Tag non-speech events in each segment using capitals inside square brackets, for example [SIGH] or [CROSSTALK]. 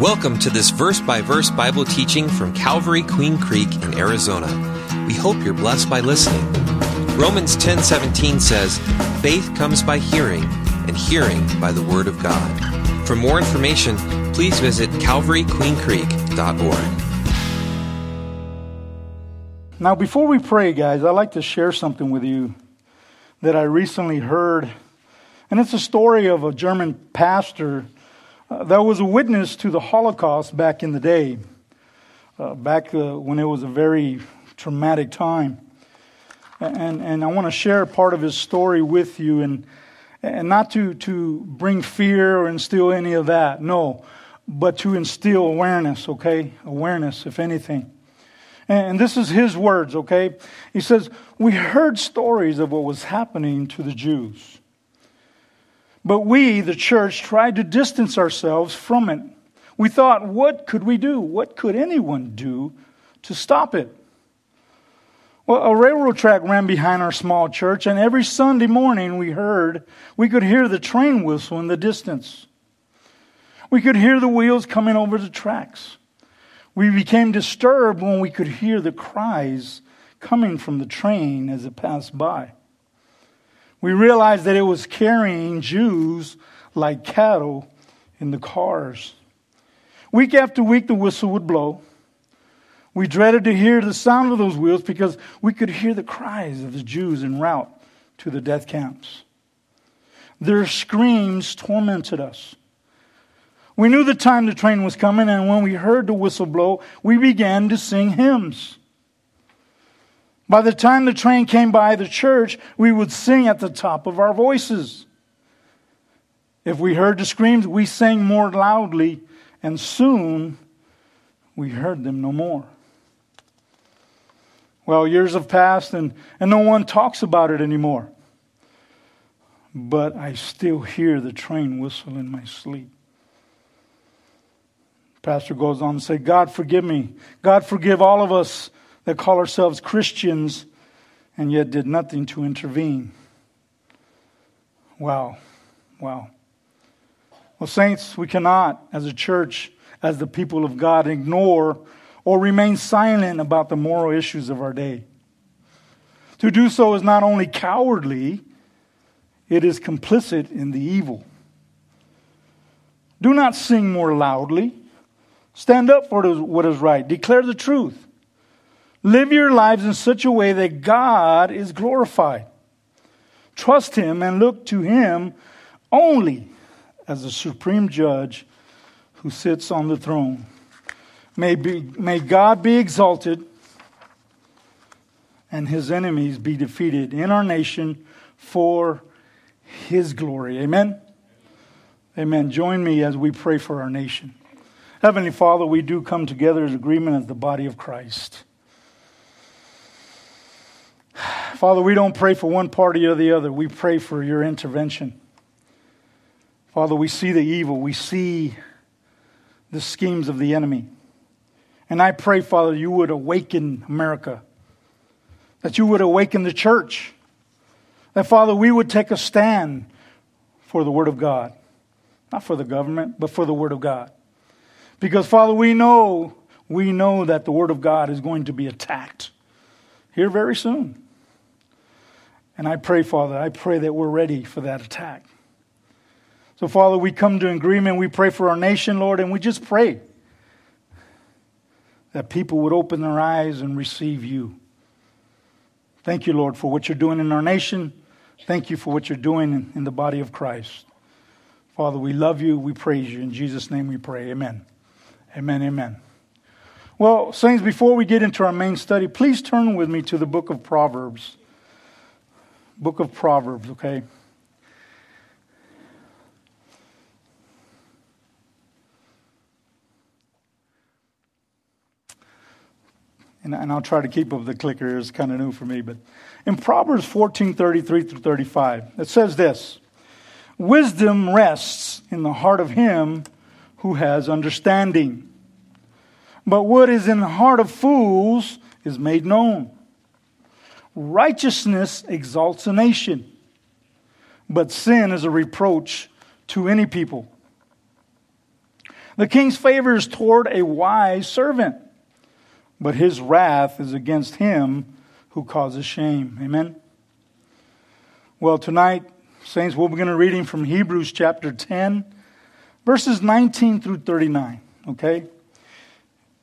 Welcome to this verse by verse Bible teaching from Calvary Queen Creek in Arizona. We hope you're blessed by listening. Romans 10:17 says, "Faith comes by hearing, and hearing by the word of God." For more information, please visit calvaryqueencreek.org. Now, before we pray, guys, I'd like to share something with you that I recently heard. And it's a story of a German pastor uh, that was a witness to the Holocaust back in the day, uh, back uh, when it was a very traumatic time. And, and I want to share part of his story with you, and, and not to, to bring fear or instill any of that, no, but to instill awareness, okay? Awareness, if anything. And this is his words, okay? He says, We heard stories of what was happening to the Jews. But we, the church, tried to distance ourselves from it. We thought, what could we do? What could anyone do to stop it? Well, a railroad track ran behind our small church, and every Sunday morning we heard, we could hear the train whistle in the distance. We could hear the wheels coming over the tracks. We became disturbed when we could hear the cries coming from the train as it passed by. We realized that it was carrying Jews like cattle in the cars. Week after week, the whistle would blow. We dreaded to hear the sound of those wheels because we could hear the cries of the Jews en route to the death camps. Their screams tormented us. We knew the time the train was coming, and when we heard the whistle blow, we began to sing hymns. By the time the train came by the church, we would sing at the top of our voices. If we heard the screams, we sang more loudly, and soon we heard them no more. Well, years have passed, and, and no one talks about it anymore. But I still hear the train whistle in my sleep. Pastor goes on to say, God forgive me. God forgive all of us that call ourselves Christians and yet did nothing to intervene. Wow. Wow. Well, saints, we cannot, as a church, as the people of God, ignore or remain silent about the moral issues of our day. To do so is not only cowardly, it is complicit in the evil. Do not sing more loudly. Stand up for what is right. Declare the truth. Live your lives in such a way that God is glorified. Trust Him and look to Him only as the supreme judge who sits on the throne. May, be, may God be exalted and His enemies be defeated in our nation for His glory. Amen. Amen. Join me as we pray for our nation. Heavenly Father, we do come together as agreement as the body of Christ. Father, we don't pray for one party or the other. We pray for your intervention. Father, we see the evil. We see the schemes of the enemy. And I pray, Father, you would awaken America, that you would awaken the church, that, Father, we would take a stand for the Word of God. Not for the government, but for the Word of God. Because, Father, we know, we know that the Word of God is going to be attacked here very soon. And I pray, Father, I pray that we're ready for that attack. So, Father, we come to agreement. We pray for our nation, Lord, and we just pray that people would open their eyes and receive you. Thank you, Lord, for what you're doing in our nation. Thank you for what you're doing in the body of Christ. Father, we love you. We praise you. In Jesus' name we pray. Amen. Amen, amen. Well, Saints, before we get into our main study, please turn with me to the book of Proverbs. Book of Proverbs, okay? And, I'll try to keep up the clicker. It's kind of new for me. But in Proverbs 14 33 through 35, it says this Wisdom rests in the heart of him who has understanding. But what is in the heart of fools is made known. Righteousness exalts a nation, but sin is a reproach to any people. The king's favor is toward a wise servant, but his wrath is against him who causes shame. Amen. Well, tonight, saints, we'll begin a reading from Hebrews chapter 10, verses 19 through 39. Okay?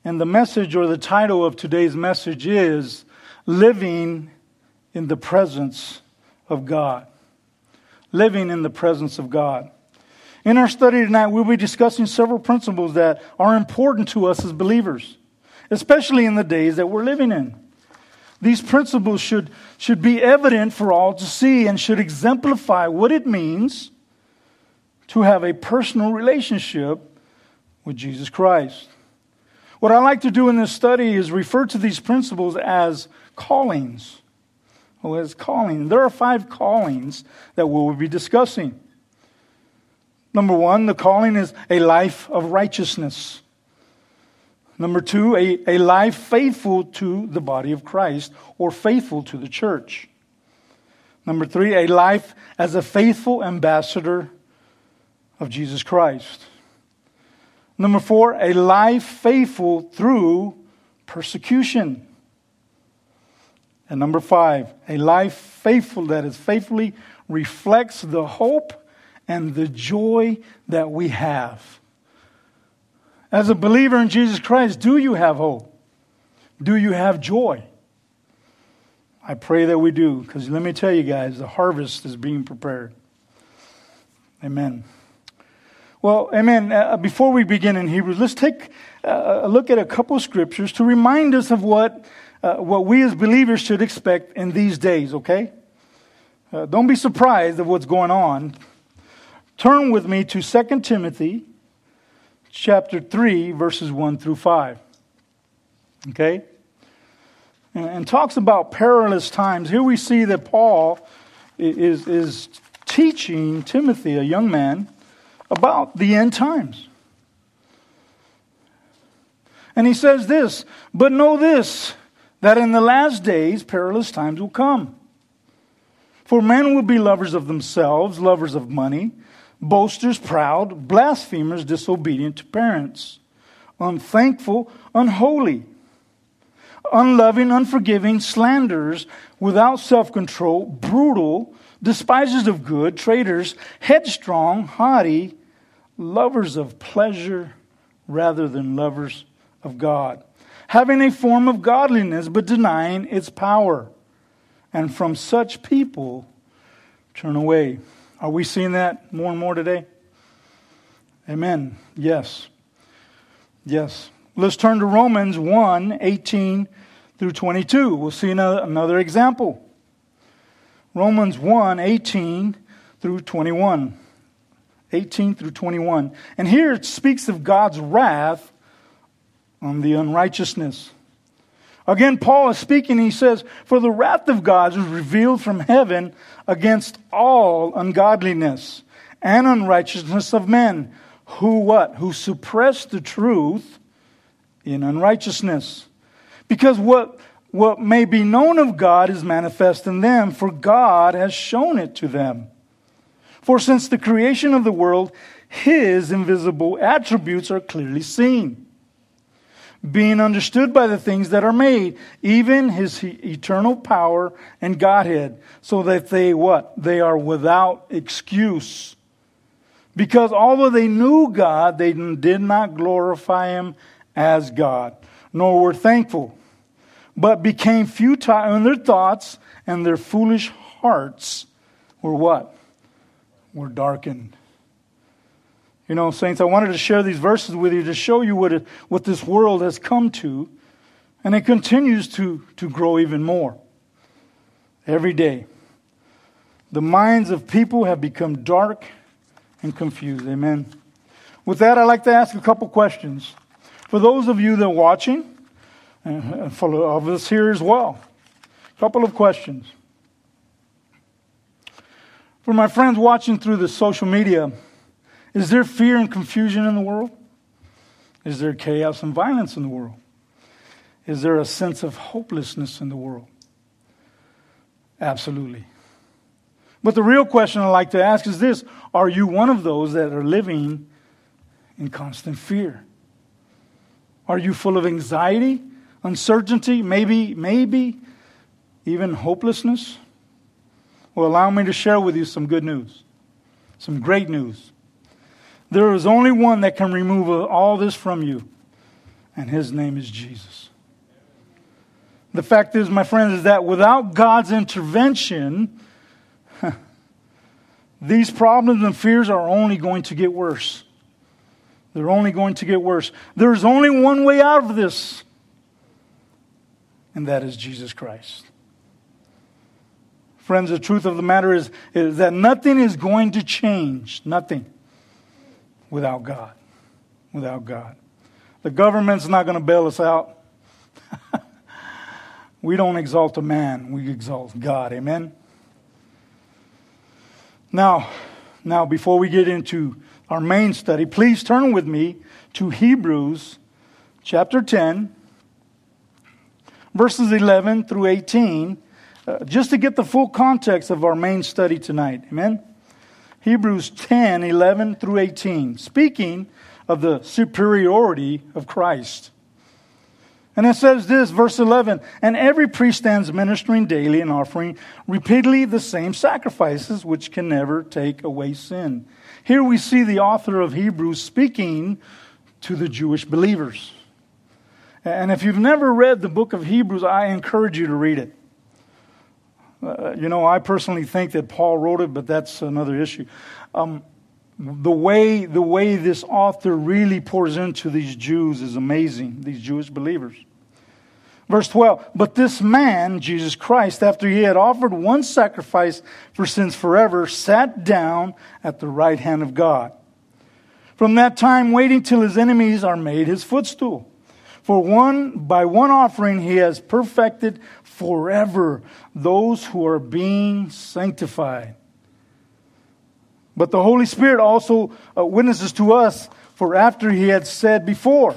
And the message or the title of today's message is Living in the Presence of God. Living in the presence of God. In our study tonight, we'll be discussing several principles that are important to us as believers, especially in the days that we're living in. These principles should, should be evident for all to see and should exemplify what it means to have a personal relationship with Jesus Christ. What I like to do in this study is refer to these principles as callings. Well, as calling. There are five callings that we'll be discussing. Number one, the calling is a life of righteousness. Number two, a, a life faithful to the body of Christ or faithful to the church. Number three, a life as a faithful ambassador of Jesus Christ. Number four, a life faithful through persecution. And number five, a life faithful that is faithfully reflects the hope and the joy that we have. As a believer in Jesus Christ, do you have hope? Do you have joy? I pray that we do, because let me tell you guys, the harvest is being prepared. Amen. Well, amen. Uh, before we begin in Hebrews, let's take uh, a look at a couple of scriptures to remind us of what, uh, what we as believers should expect in these days, okay? Uh, don't be surprised of what's going on Turn with me to 2 Timothy chapter 3, verses 1 through 5. Okay? And, and talks about perilous times. Here we see that Paul is, is teaching Timothy, a young man, about the end times. And he says this, but know this, that in the last days perilous times will come. For men will be lovers of themselves, lovers of money boasters, proud, blasphemers, disobedient to parents, unthankful, unholy, unloving, unforgiving, slanderers, without self control, brutal, despisers of good, traitors, headstrong, haughty, lovers of pleasure rather than lovers of God, having a form of godliness but denying its power. And from such people turn away. Are we seeing that more and more today? Amen. Yes. Yes. Let's turn to Romans 1 18 through 22. We'll see another, example. Romans 1 18 through 21. 18 through 21. And here it speaks of God's wrath on the unrighteousness. Again, Paul is speaking. He says, For the wrath of God is revealed from heaven against all ungodliness and unrighteousness of men, who what? Who suppress the truth in unrighteousness. Because what, what may be known of God is manifest in them, for God has shown it to them. For since the creation of the world, his invisible attributes are clearly seen being understood by the things that are made, even his eternal power and Godhead, so that they what? They are without excuse. Because although they knew God, they did not glorify him as God, nor were thankful, but became futile in their thoughts, and their foolish hearts were what? Were darkened. You know, saints, I wanted to share these verses with you to show you what, it, what this world has come to, and it continues to, to grow even more every day. The minds of people have become dark and confused. Amen. With that, I'd like to ask a couple questions. For those of you that are watching, and for of us here as well, a couple of questions. For my friends watching through the social media, is there fear and confusion in the world? Is there chaos and violence in the world? Is there a sense of hopelessness in the world? Absolutely. But the real question I'd like to ask is this Are you one of those that are living in constant fear? Are you full of anxiety, uncertainty, maybe, maybe even hopelessness? Well, allow me to share with you some good news, some great news. There is only one that can remove all this from you, and his name is Jesus. The fact is, my friends, is that without God's intervention, [LAUGHS] these problems and fears are only going to get worse. They're only going to get worse. There's only one way out of this, and that is Jesus Christ. Friends, the truth of the matter is, is that nothing is going to change, nothing, without God. Without God. The government's not going to bail us out. [LAUGHS] we don't exalt a man, we exalt God. Amen? Now, now before we get into our main study, please turn with me to Hebrews chapter 10, verses 11 through 18, uh, just to get the full context of our main study tonight. Amen? Hebrews 10, 11 through 18, speaking of the superiority of Christ. And it says this, verse 11, and every priest stands ministering daily and offering repeatedly the same sacrifices, which can never take away sin. Here we see the author of Hebrews speaking to the Jewish believers. And if you've never read the book of Hebrews, I encourage you to read it. Uh, you know, I personally think that Paul wrote it, but that's another issue. Um, the way the way this author really pours into these Jews is amazing, these Jewish believers. Verse 12, but this man, Jesus Christ, after he had offered one sacrifice for sins forever, sat down at the right hand of God. From that time, waiting till his enemies are made his footstool. For one, by one offering, he has perfected forever those who are being sanctified. But the Holy Spirit also uh, witnesses to us, for after he had said before,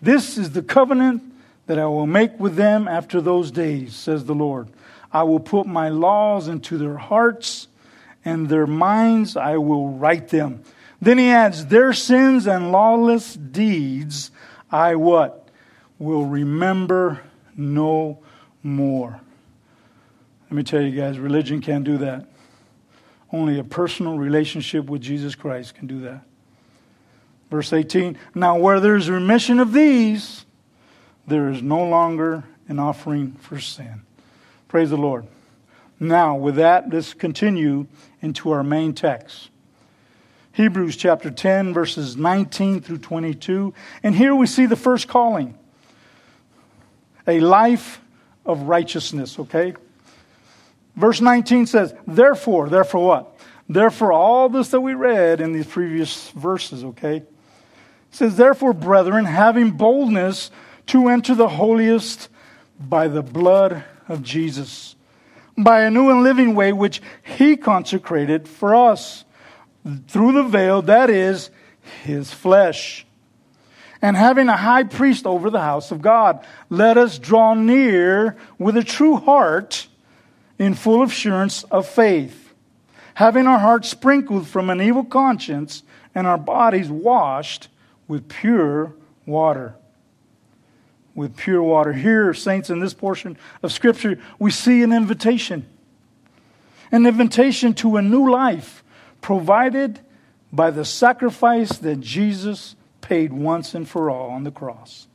This is the covenant that I will make with them after those days, says the Lord. I will put my laws into their hearts, and their minds I will write them. Then he adds, Their sins and lawless deeds I what? Will remember no more. Let me tell you guys, religion can't do that. Only a personal relationship with Jesus Christ can do that. Verse 18 Now, where there's remission of these, there is no longer an offering for sin. Praise the Lord. Now, with that, let's continue into our main text. Hebrews chapter 10, verses 19 through 22. And here we see the first calling a life of righteousness, okay? Verse 19 says, Therefore, therefore what? Therefore, all this that we read in these previous verses, okay? It says, Therefore, brethren, having boldness to enter the holiest by the blood of Jesus, by a new and living way which he consecrated for us through the veil, that is, his flesh. And having a high priest over the house of God, let us draw near with a true heart in full assurance of faith, having our hearts sprinkled from an evil conscience and our bodies washed with pure water. With pure water. Here, saints, in this portion of Scripture, we see an invitation. An invitation to a new life provided by the sacrifice that Jesus paid once and for all on the cross.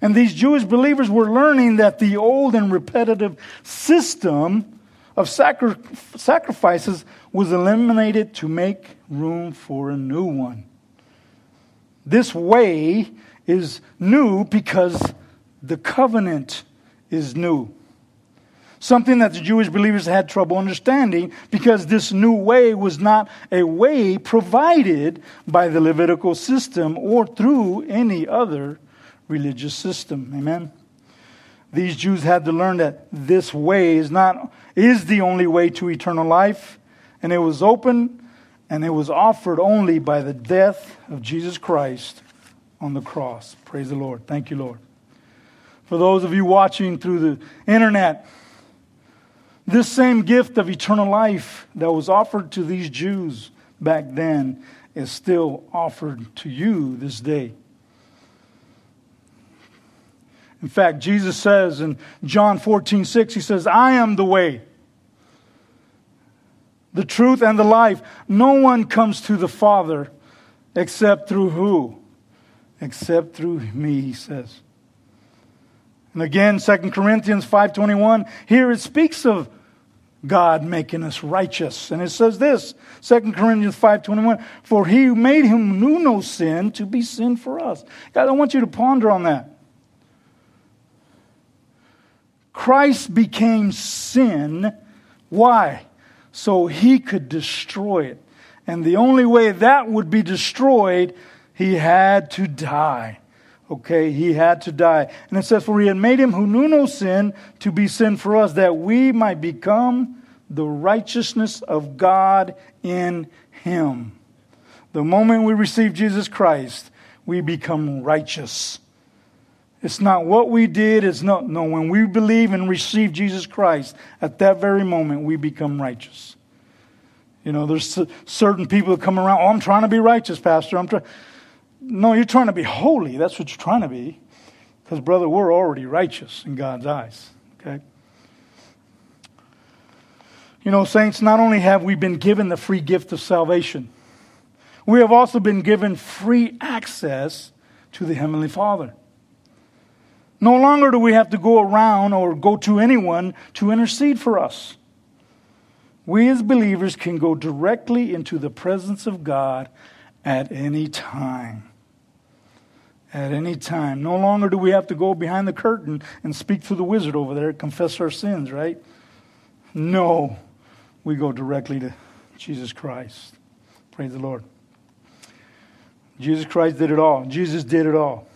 And these Jewish believers were learning that the old and repetitive system of sacri- sacrifices was eliminated to make room for a new one. This way is new because the covenant is new. Something that the Jewish believers had trouble understanding because this new way was not a way provided by the Levitical system or through any other religious system. Amen. These Jews had to learn that this way is not is the only way to eternal life, and it was open and it was offered only by the death of Jesus Christ on the cross. Praise the Lord. Thank you, Lord. For those of you watching through the internet, this same gift of eternal life that was offered to these Jews back then is still offered to you this day. In fact, Jesus says in John 14, 6, He says, I am the way, the truth, and the life. No one comes to the Father except through who? Except through me, he says. And again, 2 Corinthians 5.21, here it speaks of God making us righteous. And it says this, 2 Corinthians 5.21, For he who made him knew no sin to be sin for us. God, I want you to ponder on that. Christ became sin. Why? So he could destroy it. And the only way that would be destroyed, he had to die. Okay, he had to die. And it says, For he had made him who knew no sin to be sin for us, that we might become the righteousness of God in him. The moment we receive Jesus Christ, we become righteous. It's not what we did, it's not, no, when we believe and receive Jesus Christ, at that very moment, we become righteous. You know, there's certain people that come around, oh, I'm trying to be righteous, Pastor. I'm trying. No, you're trying to be holy. That's what you're trying to be. Because, brother, we're already righteous in God's eyes. Okay? You know, saints, not only have we been given the free gift of salvation, we have also been given free access to the Heavenly Father. No longer do we have to go around or go to anyone to intercede for us. We as believers can go directly into the presence of God at any time at any time. No longer do we have to go behind the curtain and speak to the wizard over there, confess our sins, right? No, we go directly to Jesus Christ. Praise the Lord. Jesus Christ did it all. Jesus did it all.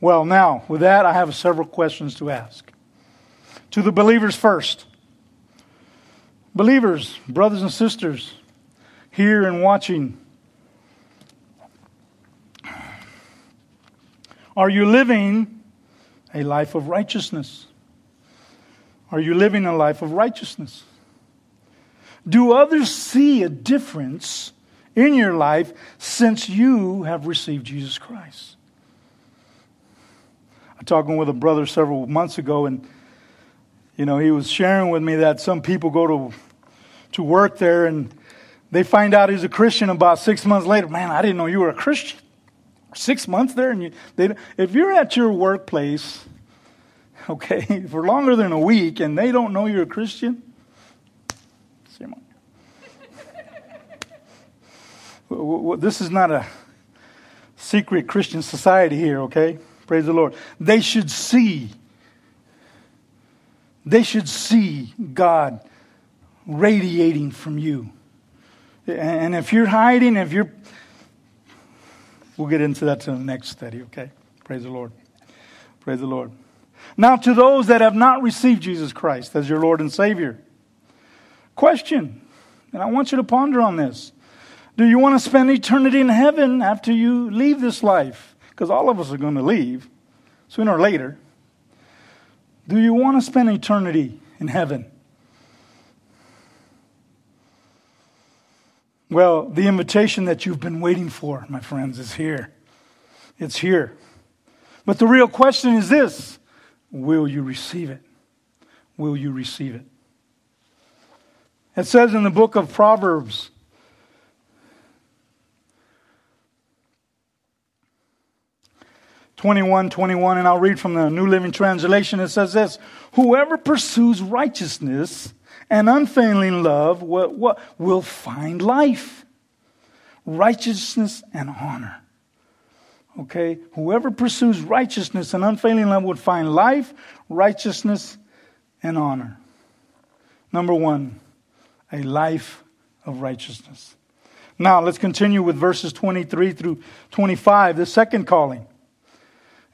Well, now, with that, I have several questions to ask. To the believers first. Believers, brothers and sisters, here and watching Are you living a life of righteousness? Are you living a life of righteousness? Do others see a difference in your life since you have received Jesus Christ? I was talking with a brother several months ago, and you know he was sharing with me that some people go to to work there and they find out he's a Christian about six months later. Man, I didn't know you were a Christian six months there, and you, they, if you're at your workplace, okay, [LAUGHS] for longer than a week, and they don't know you're a Christian, [LAUGHS] this is not a secret Christian society here, okay? Praise the Lord. They should see, they should see God radiating from you. And if you're hiding, if you're We'll get into that in the next study, okay? Praise the Lord. Praise the Lord. Now, to those that have not received Jesus Christ as your Lord and Savior, question, and I want you to ponder on this. Do you want to spend eternity in heaven after you leave this life? Because all of us are going to leave sooner or later. Do you want to spend eternity in heaven? Well, the invitation that you've been waiting for, my friends, is here. It's here. But the real question is this Will you receive it? Will you receive it? It says in the book of Proverbs, Twenty-one, twenty-one, and I'll read from the New Living Translation. It says this: Whoever pursues righteousness and unfailing love what, what, will find life, righteousness, and honor. Okay? Whoever pursues righteousness and unfailing love would find life, righteousness, and honor. Number one, a life of righteousness. Now, let's continue with verses 23 through 25, the second calling.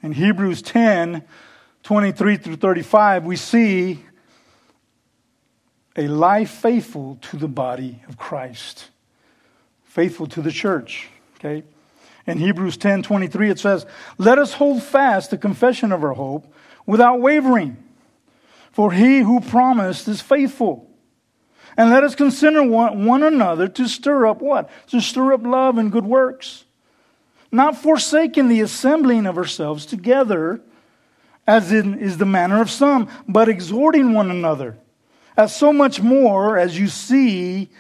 In Hebrews 10, 23 through 35, we see a life faithful to the body of Christ, faithful to the church. Okay? In Hebrews 10 23, it says, Let us hold fast the confession of our hope without wavering, for he who promised is faithful. And let us consider one, one another to stir up what? To stir up love and good works. Not forsaking the assembling of ourselves together, as in is the manner of some, but exhorting one another. As so much more as you see,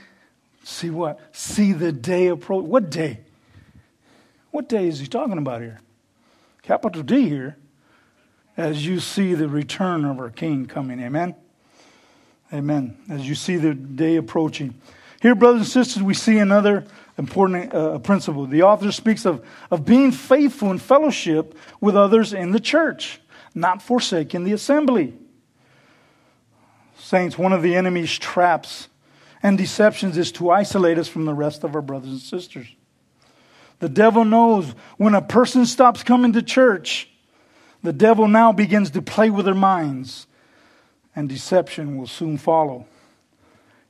see what? See the day approach. What day? What day is he talking about here? Capital D here. As you see the return of our King coming. Amen. Amen. As you see the day approaching. Here, brothers and sisters, we see another important uh, principle. The author speaks of, of being faithful in fellowship with others in the church, not forsaking the assembly. Saints, one of the enemy's traps and deceptions is to isolate us from the rest of our brothers and sisters. The devil knows when a person stops coming to church, the devil now begins to play with their minds and deception will soon follow.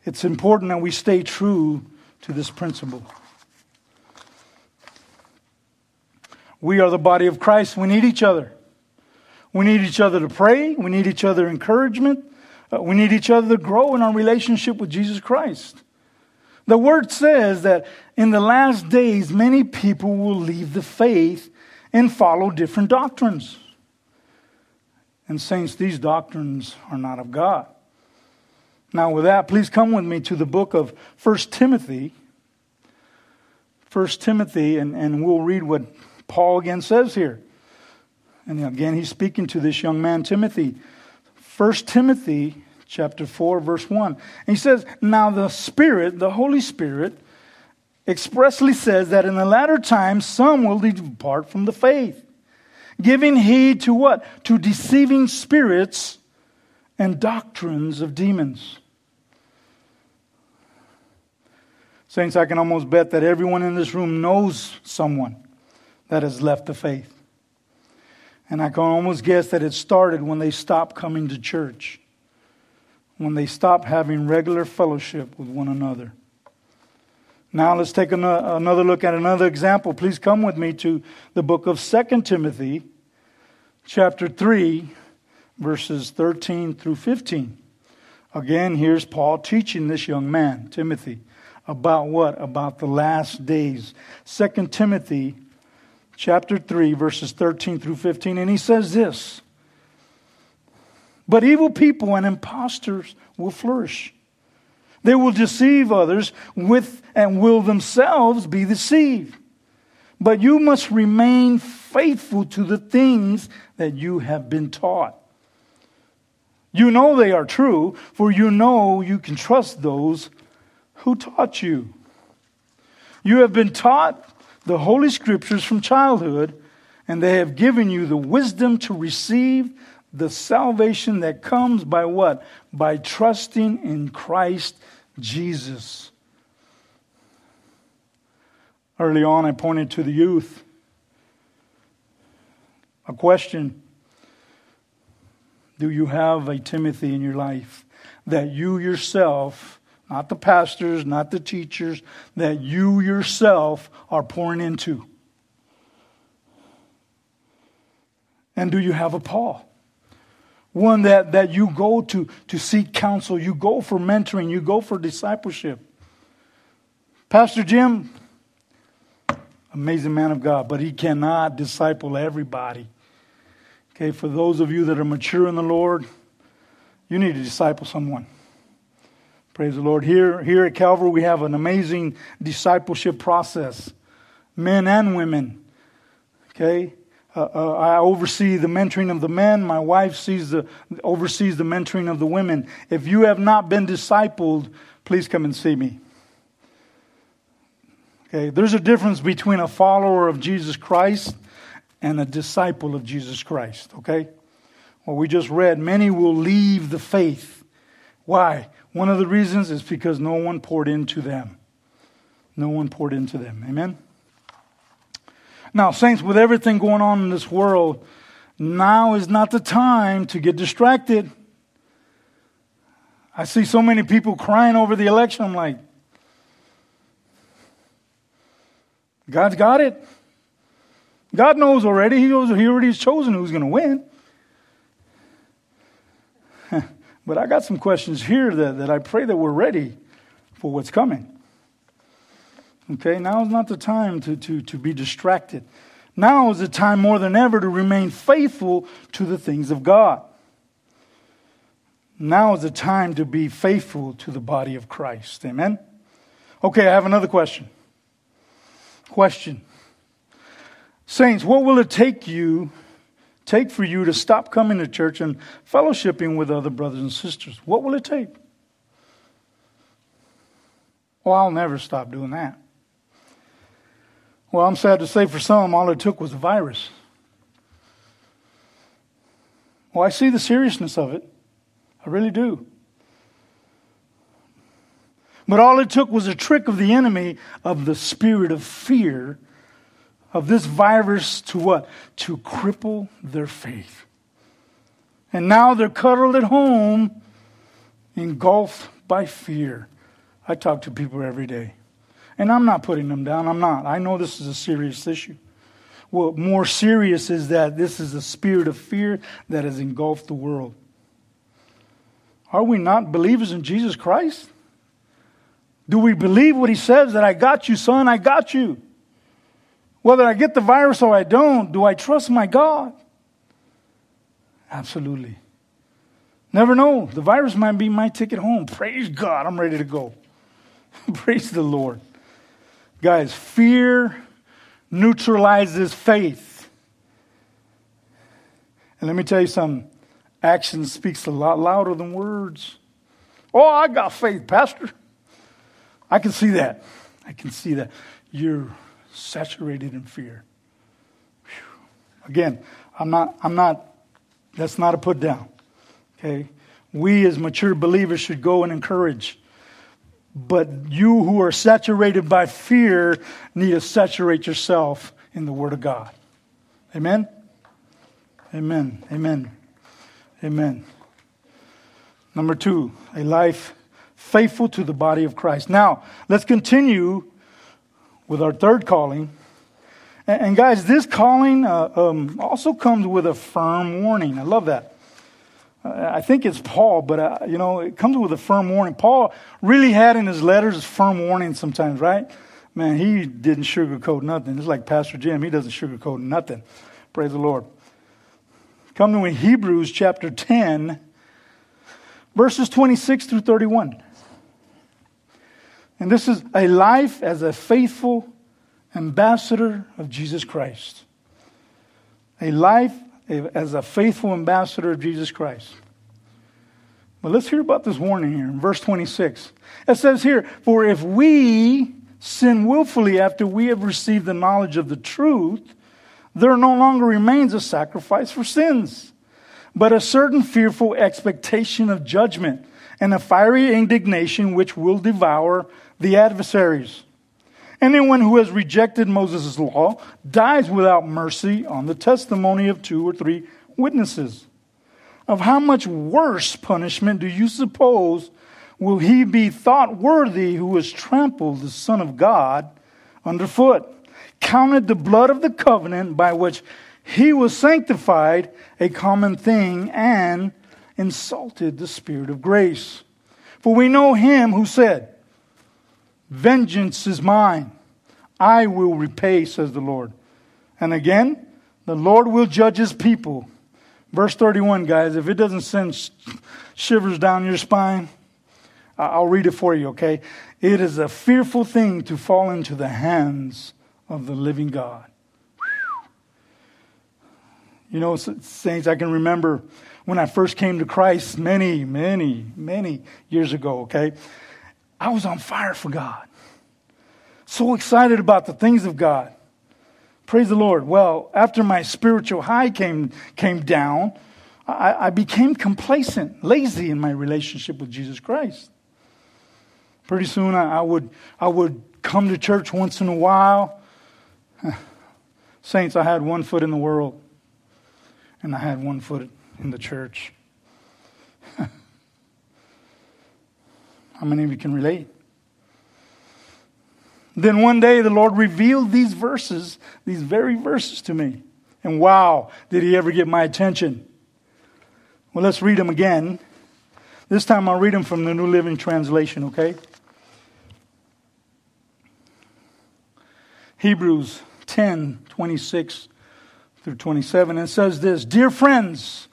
It's important that we stay true to this principle. We are the body of Christ. We need each other. We need each other to pray. We need each other encouragement. Uh, we need each other to grow in our relationship with Jesus Christ. The word says that in the last days, many people will leave the faith and follow different doctrines. And, saints, these doctrines are not of God. Now, with that, please come with me to the book of 1 Timothy. 1 Timothy, and, and we'll read what Paul again says here. And again, he's speaking to this young man, Timothy. 1 Timothy chapter 4, verse 1. And he says, Now the Spirit, the Holy Spirit, expressly says that in the latter times some will depart from the faith giving heed to what? To deceiving spirits and doctrines of demons. Saints, I can almost bet that everyone in this room knows someone that has left the faith. And I can almost guess that it started when they stopped coming to church, when they stopped having regular fellowship with one another. Now let's take another look at another example. Please come with me to the book of 2 Timothy, chapter 3, verses 13 through 15. Again, here's Paul teaching this young man, Timothy, about what? About the last days. 2 Timothy chapter 3, verses 13 through 15. And he says this But evil people and impostors will flourish. They will deceive others with and will themselves be deceived. But you must remain faithful to the things that you have been taught. You know they are true, for you know you can trust those who taught you. You have been taught the Holy Scriptures from childhood, and they have given you the wisdom to receive the salvation that comes by what? By trusting in Christ Jesus. Early on, I pointed to the youth. A question Do you have a Timothy in your life that you yourself, not the pastors, not the teachers, that you yourself are pouring into? And do you have a Paul? One that, that you go to to seek counsel, you go for mentoring, you go for discipleship. Pastor Jim, amazing man of God, but he cannot disciple everybody. Okay, for those of you that are mature in the Lord, you need to disciple someone. Praise the Lord. Here, here at Calvary, we have an amazing discipleship process, men and women. Okay, uh, uh, I oversee the mentoring of the men. My wife sees the oversees the mentoring of the women. If you have not been discipled, please come and see me. Okay, there's a difference between a follower of Jesus Christ and a disciple of Jesus Christ, okay? Well, we just read, many will leave the faith. Why? One of the reasons is because no one poured into them. No one poured into them. Amen? Now, saints, with everything going on in this world, now is not the time to get distracted. I see so many people crying over the election. I'm like, God's got it. God knows already. He knows he already has chosen who's going to win. But I got some questions here that, that I pray that we're ready for what's coming. Okay, now is not the time to, to, to be distracted. Now is the time more than ever to remain faithful to the things of God. Now is the time to be faithful to the body of Christ. Amen? Okay, I have another question. Question. Saints, what will it take you, take for you to stop coming to church and fellowshipping with other brothers and sisters? What will it take? Well, I'll never stop doing that. Well, I'm sad to say for some, all it took was a virus. Well, I see the seriousness of it. I really do. But all it took was a trick of the enemy of the spirit of fear of this virus to what? To cripple their faith. And now they're cuddled at home, engulfed by fear. I talk to people every day. And I'm not putting them down. I'm not. I know this is a serious issue. What more serious is that this is a spirit of fear that has engulfed the world. Are we not believers in Jesus Christ? Do we believe what he says that I got you, son? I got you. Whether I get the virus or I don't, do I trust my God? Absolutely. Never know. The virus might be my ticket home. Praise God. I'm ready to go. [LAUGHS] Praise the Lord. Guys, fear neutralizes faith. And let me tell you something action speaks a lot louder than words. Oh, I got faith, Pastor. I can see that. I can see that. You're saturated in fear. Whew. Again, I'm not, I'm not, that's not a put down. Okay? We as mature believers should go and encourage. But you who are saturated by fear need to saturate yourself in the Word of God. Amen? Amen. Amen. Amen. Number two, a life faithful to the body of Christ. Now, let's continue with our third calling. And, and guys, this calling uh, um, also comes with a firm warning. I love that. I think it's Paul, but uh, you know, it comes with a firm warning. Paul really had in his letters firm warning sometimes, right? Man, he didn't sugarcoat nothing. It's like Pastor Jim, he doesn't sugarcoat nothing. Praise the Lord. Come to Hebrews chapter 10, verses 26 through 31. And this is a life as a faithful ambassador of Jesus Christ. A life as a faithful ambassador of Jesus Christ. But let's hear about this warning here in verse 26. It says here, For if we sin willfully after we have received the knowledge of the truth, there no longer remains a sacrifice for sins, but a certain fearful expectation of judgment and a fiery indignation which will devour the adversaries. Anyone who has rejected Moses' law dies without mercy on the testimony of two or three witnesses. Of how much worse punishment do you suppose will he be thought worthy who has trampled the Son of God underfoot, counted the blood of the covenant by which he was sanctified a common thing, and insulted the Spirit of grace? For we know him who said, Vengeance is mine. I will repay, says the Lord. And again, the Lord will judge his people. Verse 31, guys, if it doesn't send shivers down your spine, I'll read it for you, okay? It is a fearful thing to fall into the hands of the living God. You know, saints, I can remember when I first came to Christ many, many, many years ago, okay? I was on fire for God. So excited about the things of God. Praise the Lord. Well, after my spiritual high came, came down, I, I became complacent, lazy in my relationship with Jesus Christ. Pretty soon I, I, would, I would come to church once in a while. [SIGHS] Saints, I had one foot in the world, and I had one foot in the church. How many of you can relate? Then one day the Lord revealed these verses, these very verses to me. And wow, did he ever get my attention? Well, let's read them again. This time I'll read them from the New Living Translation, okay? Hebrews 10 26 through 27. It says this Dear friends,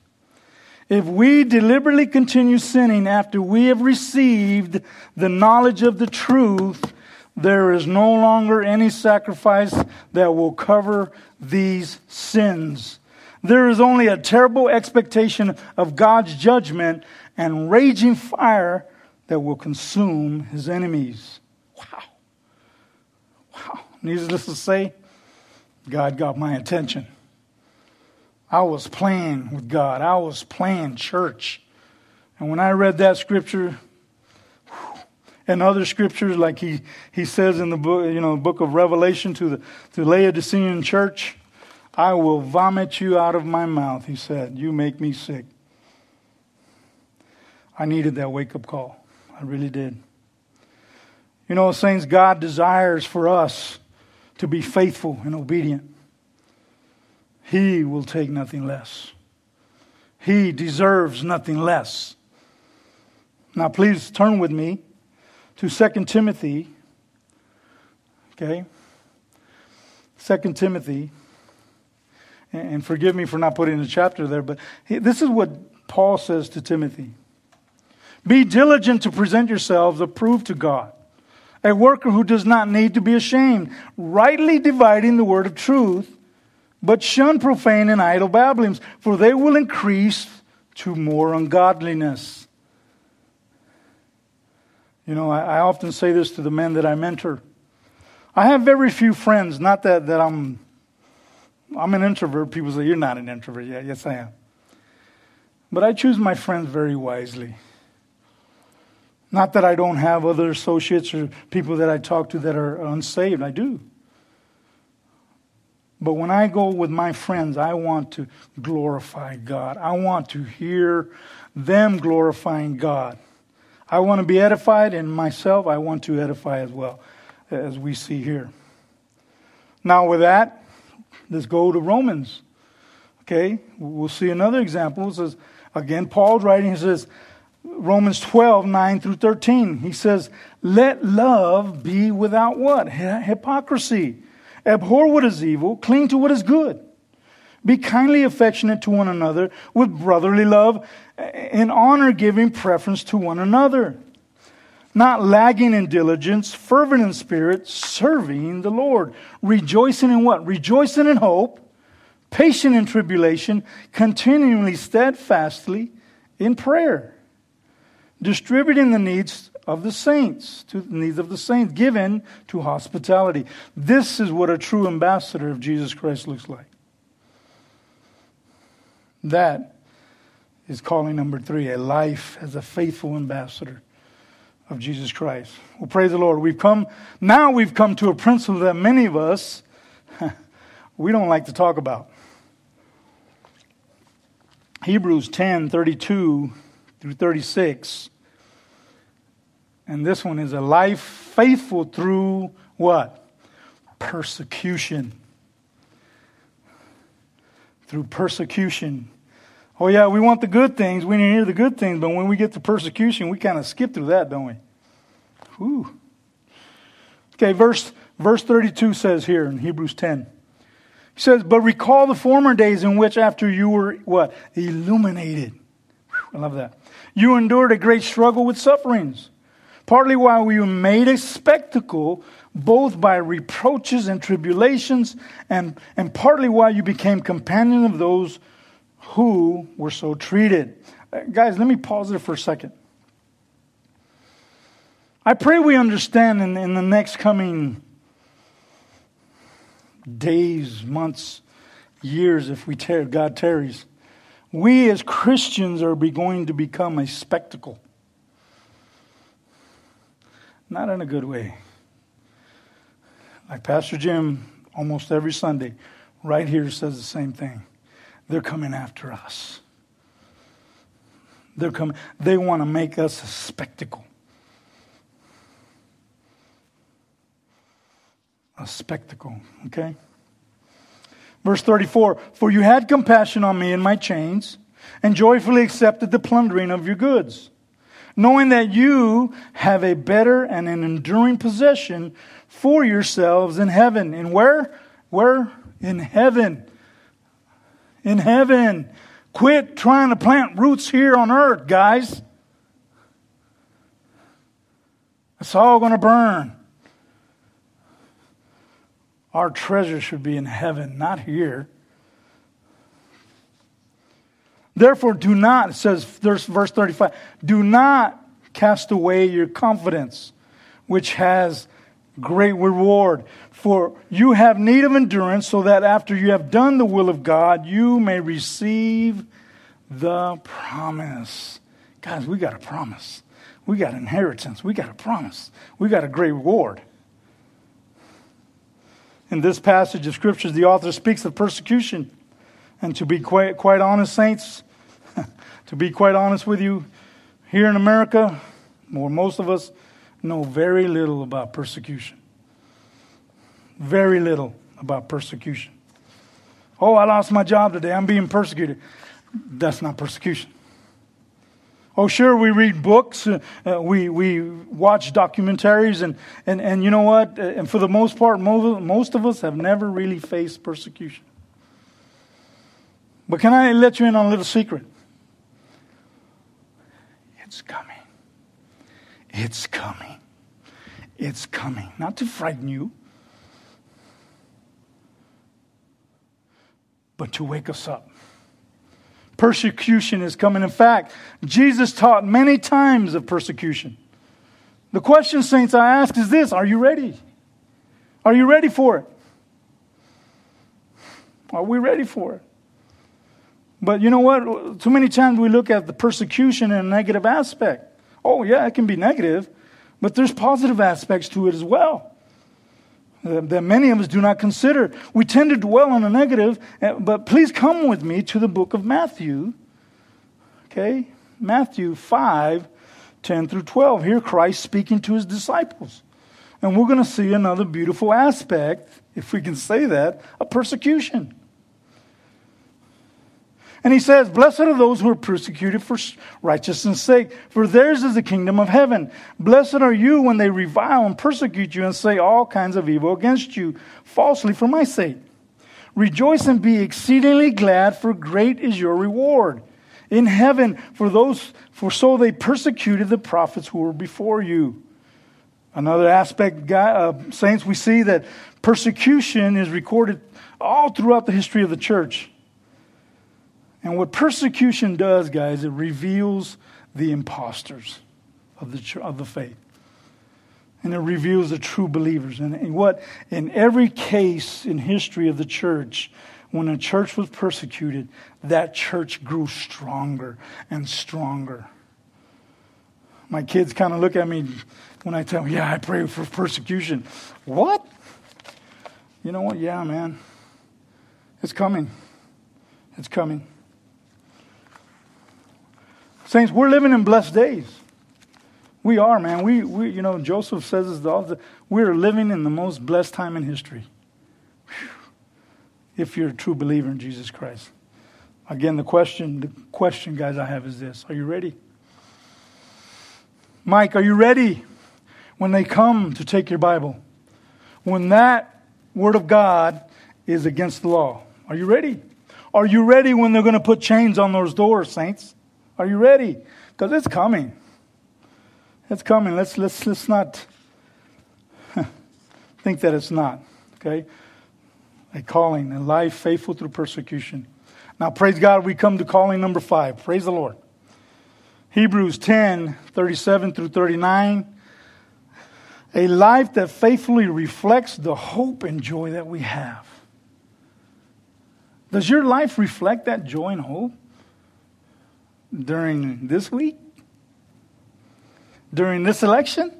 if we deliberately continue sinning after we have received the knowledge of the truth, there is no longer any sacrifice that will cover these sins. There is only a terrible expectation of God's judgment and raging fire that will consume his enemies. Wow. Wow. Needless to say, God got my attention. I was playing with God. I was playing church. And when I read that scripture and other scriptures, like he, he says in the book, you know, book of Revelation to the to Laodicean church, I will vomit you out of my mouth, he said. You make me sick. I needed that wake up call. I really did. You know, saints, God desires for us to be faithful and obedient. He will take nothing less. He deserves nothing less. Now, please turn with me to 2 Timothy. Okay? 2 Timothy. And forgive me for not putting a chapter there, but this is what Paul says to Timothy Be diligent to present yourselves approved to God, a worker who does not need to be ashamed, rightly dividing the word of truth. But shun profane and idle babblings, for they will increase to more ungodliness. You know, I, I, often say this to the men that I mentor. I have very few friends, not that, that I'm I'm an introvert. People say, You're not an introvert. Yeah, yes, I am. But I choose my friends very wisely. Not that I don't have other associates or people that I talk to that are unsaved. I do. But when I go with my friends, I want to glorify God. I want to hear them glorifying God. I want to be edified, and myself, I want to edify as well, as we see here. Now, with that, let's go to Romans. Okay, we'll see another example. It says, again, Paul's writing, he says, Romans 12, 9 through 13. He says, Let love be without what? Hypocrisy. Abhor what is evil, cling to what is good. Be kindly affectionate to one another with brotherly love and honor giving preference to one another. Not lagging in diligence, fervent in spirit, serving the Lord. Rejoicing in what? Rejoicing in hope, patient in tribulation, continually steadfastly in prayer. Distributing the needs of the saints, to the needs of the saints, given to hospitality. This is what a true ambassador of Jesus Christ looks like. That is calling number three a life as a faithful ambassador of Jesus Christ. Well, praise the Lord. We've come, now we've come to a principle that many of us, [LAUGHS] we don't like to talk about. Hebrews 10 32 through 36 and this one is a life faithful through what? Persecution. Through persecution. Oh, yeah, we want the good things. We need to hear the good things, but when we get to persecution, we kind of skip through that, don't we? Whew. Okay, verse, verse 32 says here in Hebrews 10. He says, But recall the former days in which, after you were what? Illuminated. Whew, I love that. You endured a great struggle with sufferings partly why we were made a spectacle, both by reproaches and tribulations, and, and partly why you became companion of those who were so treated. Uh, guys, let me pause there for a second. I pray we understand in, in the next coming days, months, years, if we tear, God tarries, we as Christians are going to become a spectacle. Not in a good way. Like Pastor Jim, almost every Sunday, right here says the same thing. They're coming after us. They're coming, they want to make us a spectacle. A spectacle, okay? Verse 34 For you had compassion on me in my chains, and joyfully accepted the plundering of your goods. Knowing that you have a better and an enduring possession for yourselves in heaven. And where? Where? In heaven. In heaven. Quit trying to plant roots here on earth, guys. It's all going to burn. Our treasure should be in heaven, not here. Therefore, do not, it says verse 35, do not cast away your confidence, which has great reward. For you have need of endurance, so that after you have done the will of God, you may receive the promise. Guys, we got a promise. We got inheritance. We got a promise. We got a great reward. In this passage of scriptures, the author speaks of persecution. And to be quite, quite honest, saints, to be quite honest with you, here in America, or most of us, know very little about persecution. Very little about persecution. Oh, I lost my job today. I'm being persecuted. That's not persecution. Oh, sure, we read books, uh, uh, we, we watch documentaries, and, and, and you know what? Uh, and for the most part, most of us have never really faced persecution. But can I let you in on a little secret? It's coming. It's coming. It's coming. Not to frighten you, but to wake us up. Persecution is coming. In fact, Jesus taught many times of persecution. The question, saints, I ask is this Are you ready? Are you ready for it? Are we ready for it? But you know what? Too many times we look at the persecution in a negative aspect. Oh, yeah, it can be negative, but there's positive aspects to it as well that many of us do not consider. We tend to dwell on the negative, eh, but please come with me to the book of Matthew. Okay? Matthew 5 10 through 12. Here, Christ speaking to his disciples. And we're going to see another beautiful aspect, if we can say that, of persecution. And he says, Blessed are those who are persecuted for righteousness' sake, for theirs is the kingdom of heaven. Blessed are you when they revile and persecute you and say all kinds of evil against you falsely for my sake. Rejoice and be exceedingly glad, for great is your reward in heaven for those for so they persecuted the prophets who were before you. Another aspect, uh, saints, we see that persecution is recorded all throughout the history of the church. And what persecution does, guys, it reveals the imposters of the, of the faith. And it reveals the true believers. And, and what, in every case in history of the church, when a church was persecuted, that church grew stronger and stronger. My kids kind of look at me when I tell them, Yeah, I pray for persecution. What? You know what? Yeah, man. It's coming. It's coming. Saints, we're living in blessed days. We are, man. We, we you know, Joseph says this all the we're living in the most blessed time in history. Whew. If you're a true believer in Jesus Christ. Again, the question, the question, guys, I have is this: Are you ready? Mike, are you ready when they come to take your Bible? When that Word of God is against the law? Are you ready? Are you ready when they're going to put chains on those doors, saints? Are you ready? Because it's coming. It's coming. Let's, let's, let's not [LAUGHS] think that it's not. Okay? A calling, a life faithful through persecution. Now, praise God, we come to calling number five. Praise the Lord. Hebrews 10 37 through 39. A life that faithfully reflects the hope and joy that we have. Does your life reflect that joy and hope? During this week? During this election?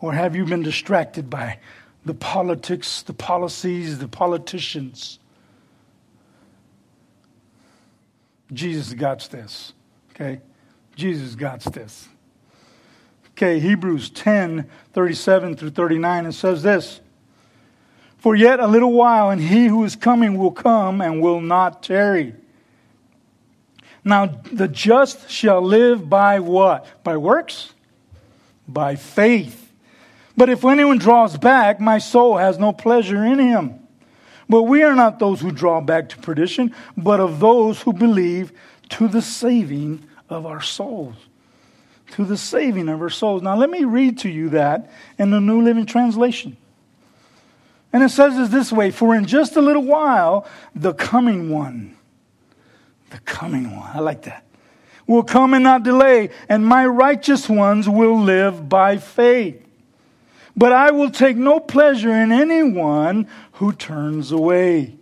Or have you been distracted by the politics, the policies, the politicians? Jesus got this, okay? Jesus got this. Okay, Hebrews 10 37 through 39, it says this. For yet a little while, and he who is coming will come and will not tarry. Now, the just shall live by what? By works? By faith. But if anyone draws back, my soul has no pleasure in him. But we are not those who draw back to perdition, but of those who believe to the saving of our souls. To the saving of our souls. Now, let me read to you that in the New Living Translation. And it says it this way For in just a little while, the coming one, the coming one, I like that, will come and not delay, and my righteous ones will live by faith. But I will take no pleasure in anyone who turns away.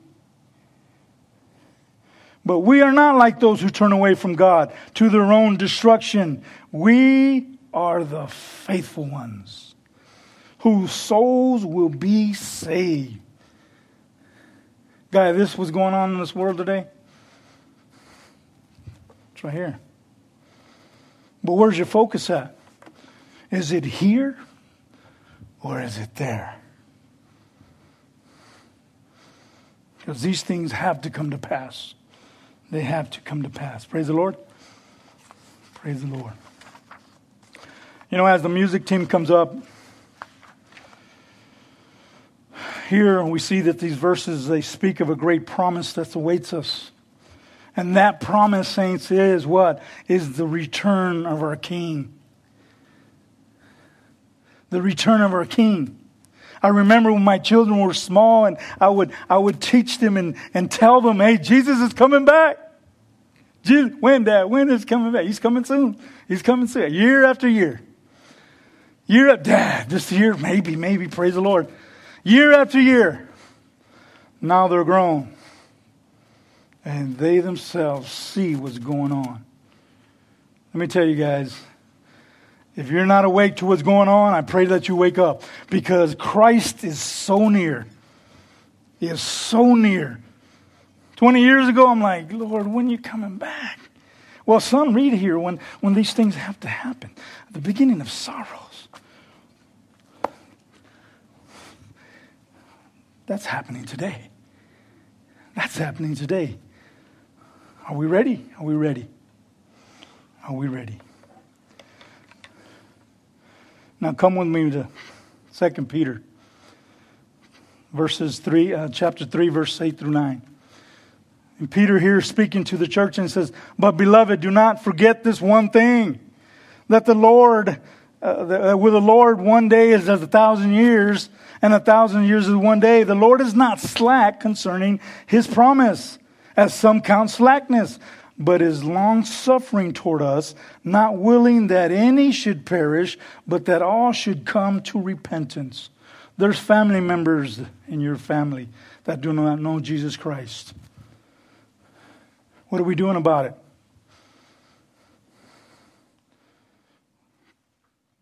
But we are not like those who turn away from God to their own destruction. We are the faithful ones whose souls will be saved. Guy, this was going on in this world today. It's right here. But where's your focus at? Is it here or is it there? Because these things have to come to pass. They have to come to pass. Praise the Lord. Praise the Lord. You know, as the music team comes up, here we see that these verses they speak of a great promise that awaits us. And that promise, saints, is what? Is the return of our King the return of our King. I remember when my children were small and I would, I would teach them and, and tell them, hey, Jesus is coming back. Jesus, when, Dad? When is coming back? He's coming soon. He's coming soon. Year after year. Year after, Dad, this year, maybe, maybe, praise the Lord. Year after year. Now they're grown. And they themselves see what's going on. Let me tell you guys, if you're not awake to what's going on, I pray that you wake up because Christ is so near. He is so near. 20 years ago, I'm like, Lord, when are you coming back? Well, some read here when, when these things have to happen. The beginning of sorrows. That's happening today. That's happening today. Are we ready? Are we ready? Are we ready? Now come with me to 2 Peter, verses 3, uh, chapter 3, verse 8 through 9. And Peter here speaking to the church and says, But beloved, do not forget this one thing, that the Lord, uh, uh, with the Lord, one day is as a thousand years, and a thousand years is one day. The Lord is not slack concerning his promise, as some count slackness but is long suffering toward us, not willing that any should perish, but that all should come to repentance. There's family members in your family that do not know Jesus Christ. What are we doing about it?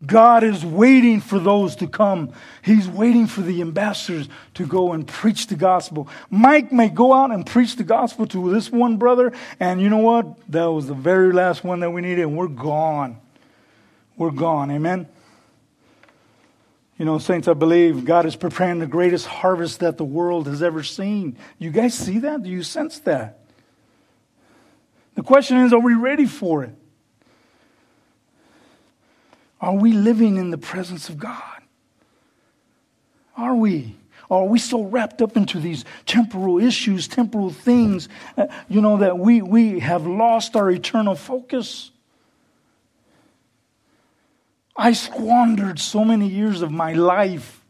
God is waiting for those to come. He's waiting for the ambassadors to go and preach the gospel. Mike may go out and preach the gospel to this one brother, and you know what? That was the very last one that we needed, and we're gone. We're gone. Amen? You know, saints, I believe God is preparing the greatest harvest that the world has ever seen. You guys see that? Do you sense that? The question is, are we ready for it? Are we living in the presence of God? Are we? Are we so wrapped up into these temporal issues, temporal things, uh, you know, that we, we have lost our eternal focus? I squandered so many years of my life.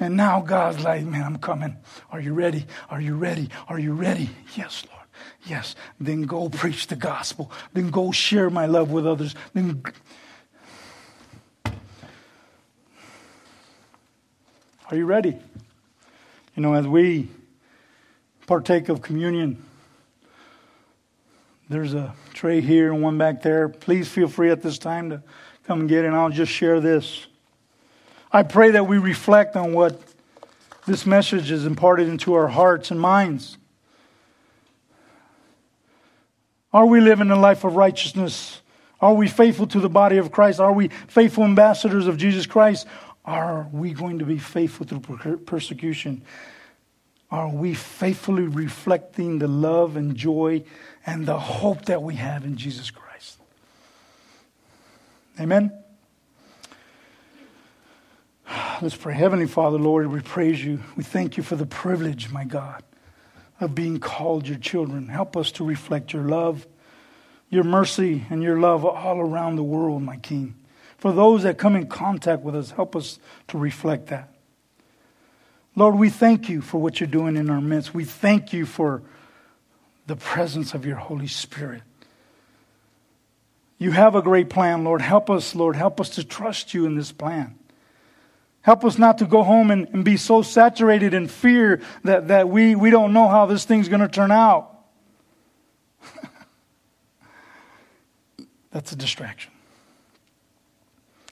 And now God's like, man, I'm coming. Are you ready? Are you ready? Are you ready? Yes, Lord. Yes. Then go preach the gospel. Then go share my love with others. Then Are you ready? You know, as we partake of communion, there's a tray here and one back there. Please feel free at this time to come and get it, and I'll just share this. I pray that we reflect on what this message is imparted into our hearts and minds. Are we living a life of righteousness? Are we faithful to the body of Christ? Are we faithful ambassadors of Jesus Christ? Are we going to be faithful through persecution? are we faithfully reflecting the love and joy and the hope that we have in Jesus Christ? Amen. Let's pray. Heavenly Father, Lord, we praise you. We thank you for the privilege, my God, of being called your children. Help us to reflect your love, your mercy, and your love all around the world, my King. For those that come in contact with us, help us to reflect that. Lord, we thank you for what you're doing in our midst. We thank you for the presence of your Holy Spirit. You have a great plan, Lord. Help us, Lord. Help us to trust you in this plan. Help us not to go home and, and be so saturated in fear that, that we, we don't know how this thing's going to turn out. [LAUGHS] That's a distraction.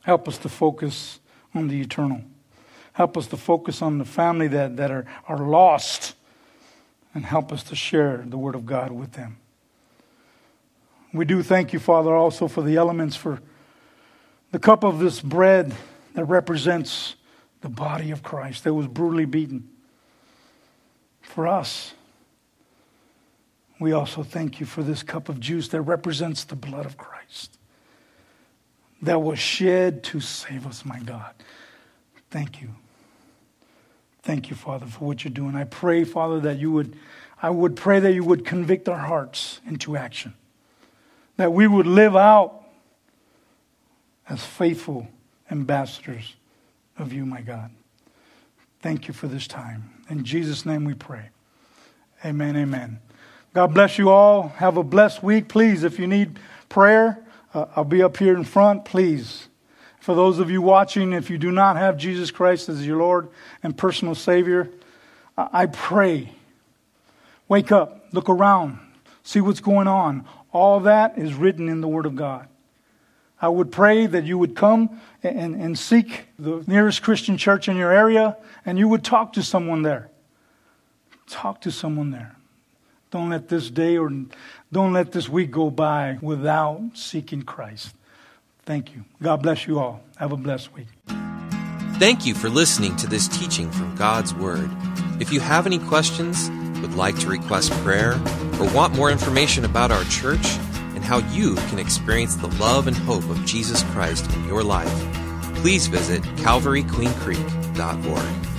Help us to focus on the eternal. Help us to focus on the family that, that are, are lost and help us to share the Word of God with them. We do thank you, Father, also for the elements, for the cup of this bread that represents the body of Christ that was brutally beaten. For us, we also thank you for this cup of juice that represents the blood of Christ that was shed to save us, my God. Thank you. Thank you, Father, for what you're doing. I pray, Father, that you would, I would pray that you would convict our hearts into action. That we would live out as faithful ambassadors of you, my God. Thank you for this time. In Jesus' name we pray. Amen, amen. God bless you all. Have a blessed week. Please, if you need prayer, uh, I'll be up here in front. Please for those of you watching, if you do not have Jesus Christ as your Lord and personal Savior, I pray. Wake up, look around, see what's going on. All that is written in the Word of God. I would pray that you would come and, and seek the nearest Christian church in your area and you would talk to someone there. Talk to someone there. Don't let this day or don't let this week go by without seeking Christ. Thank you. God bless you all. Have a blessed week. Thank you for listening to this teaching from God's Word. If you have any questions, would like to request prayer, or want more information about our church and how you can experience the love and hope of Jesus Christ in your life, please visit calvaryqueencreek.org.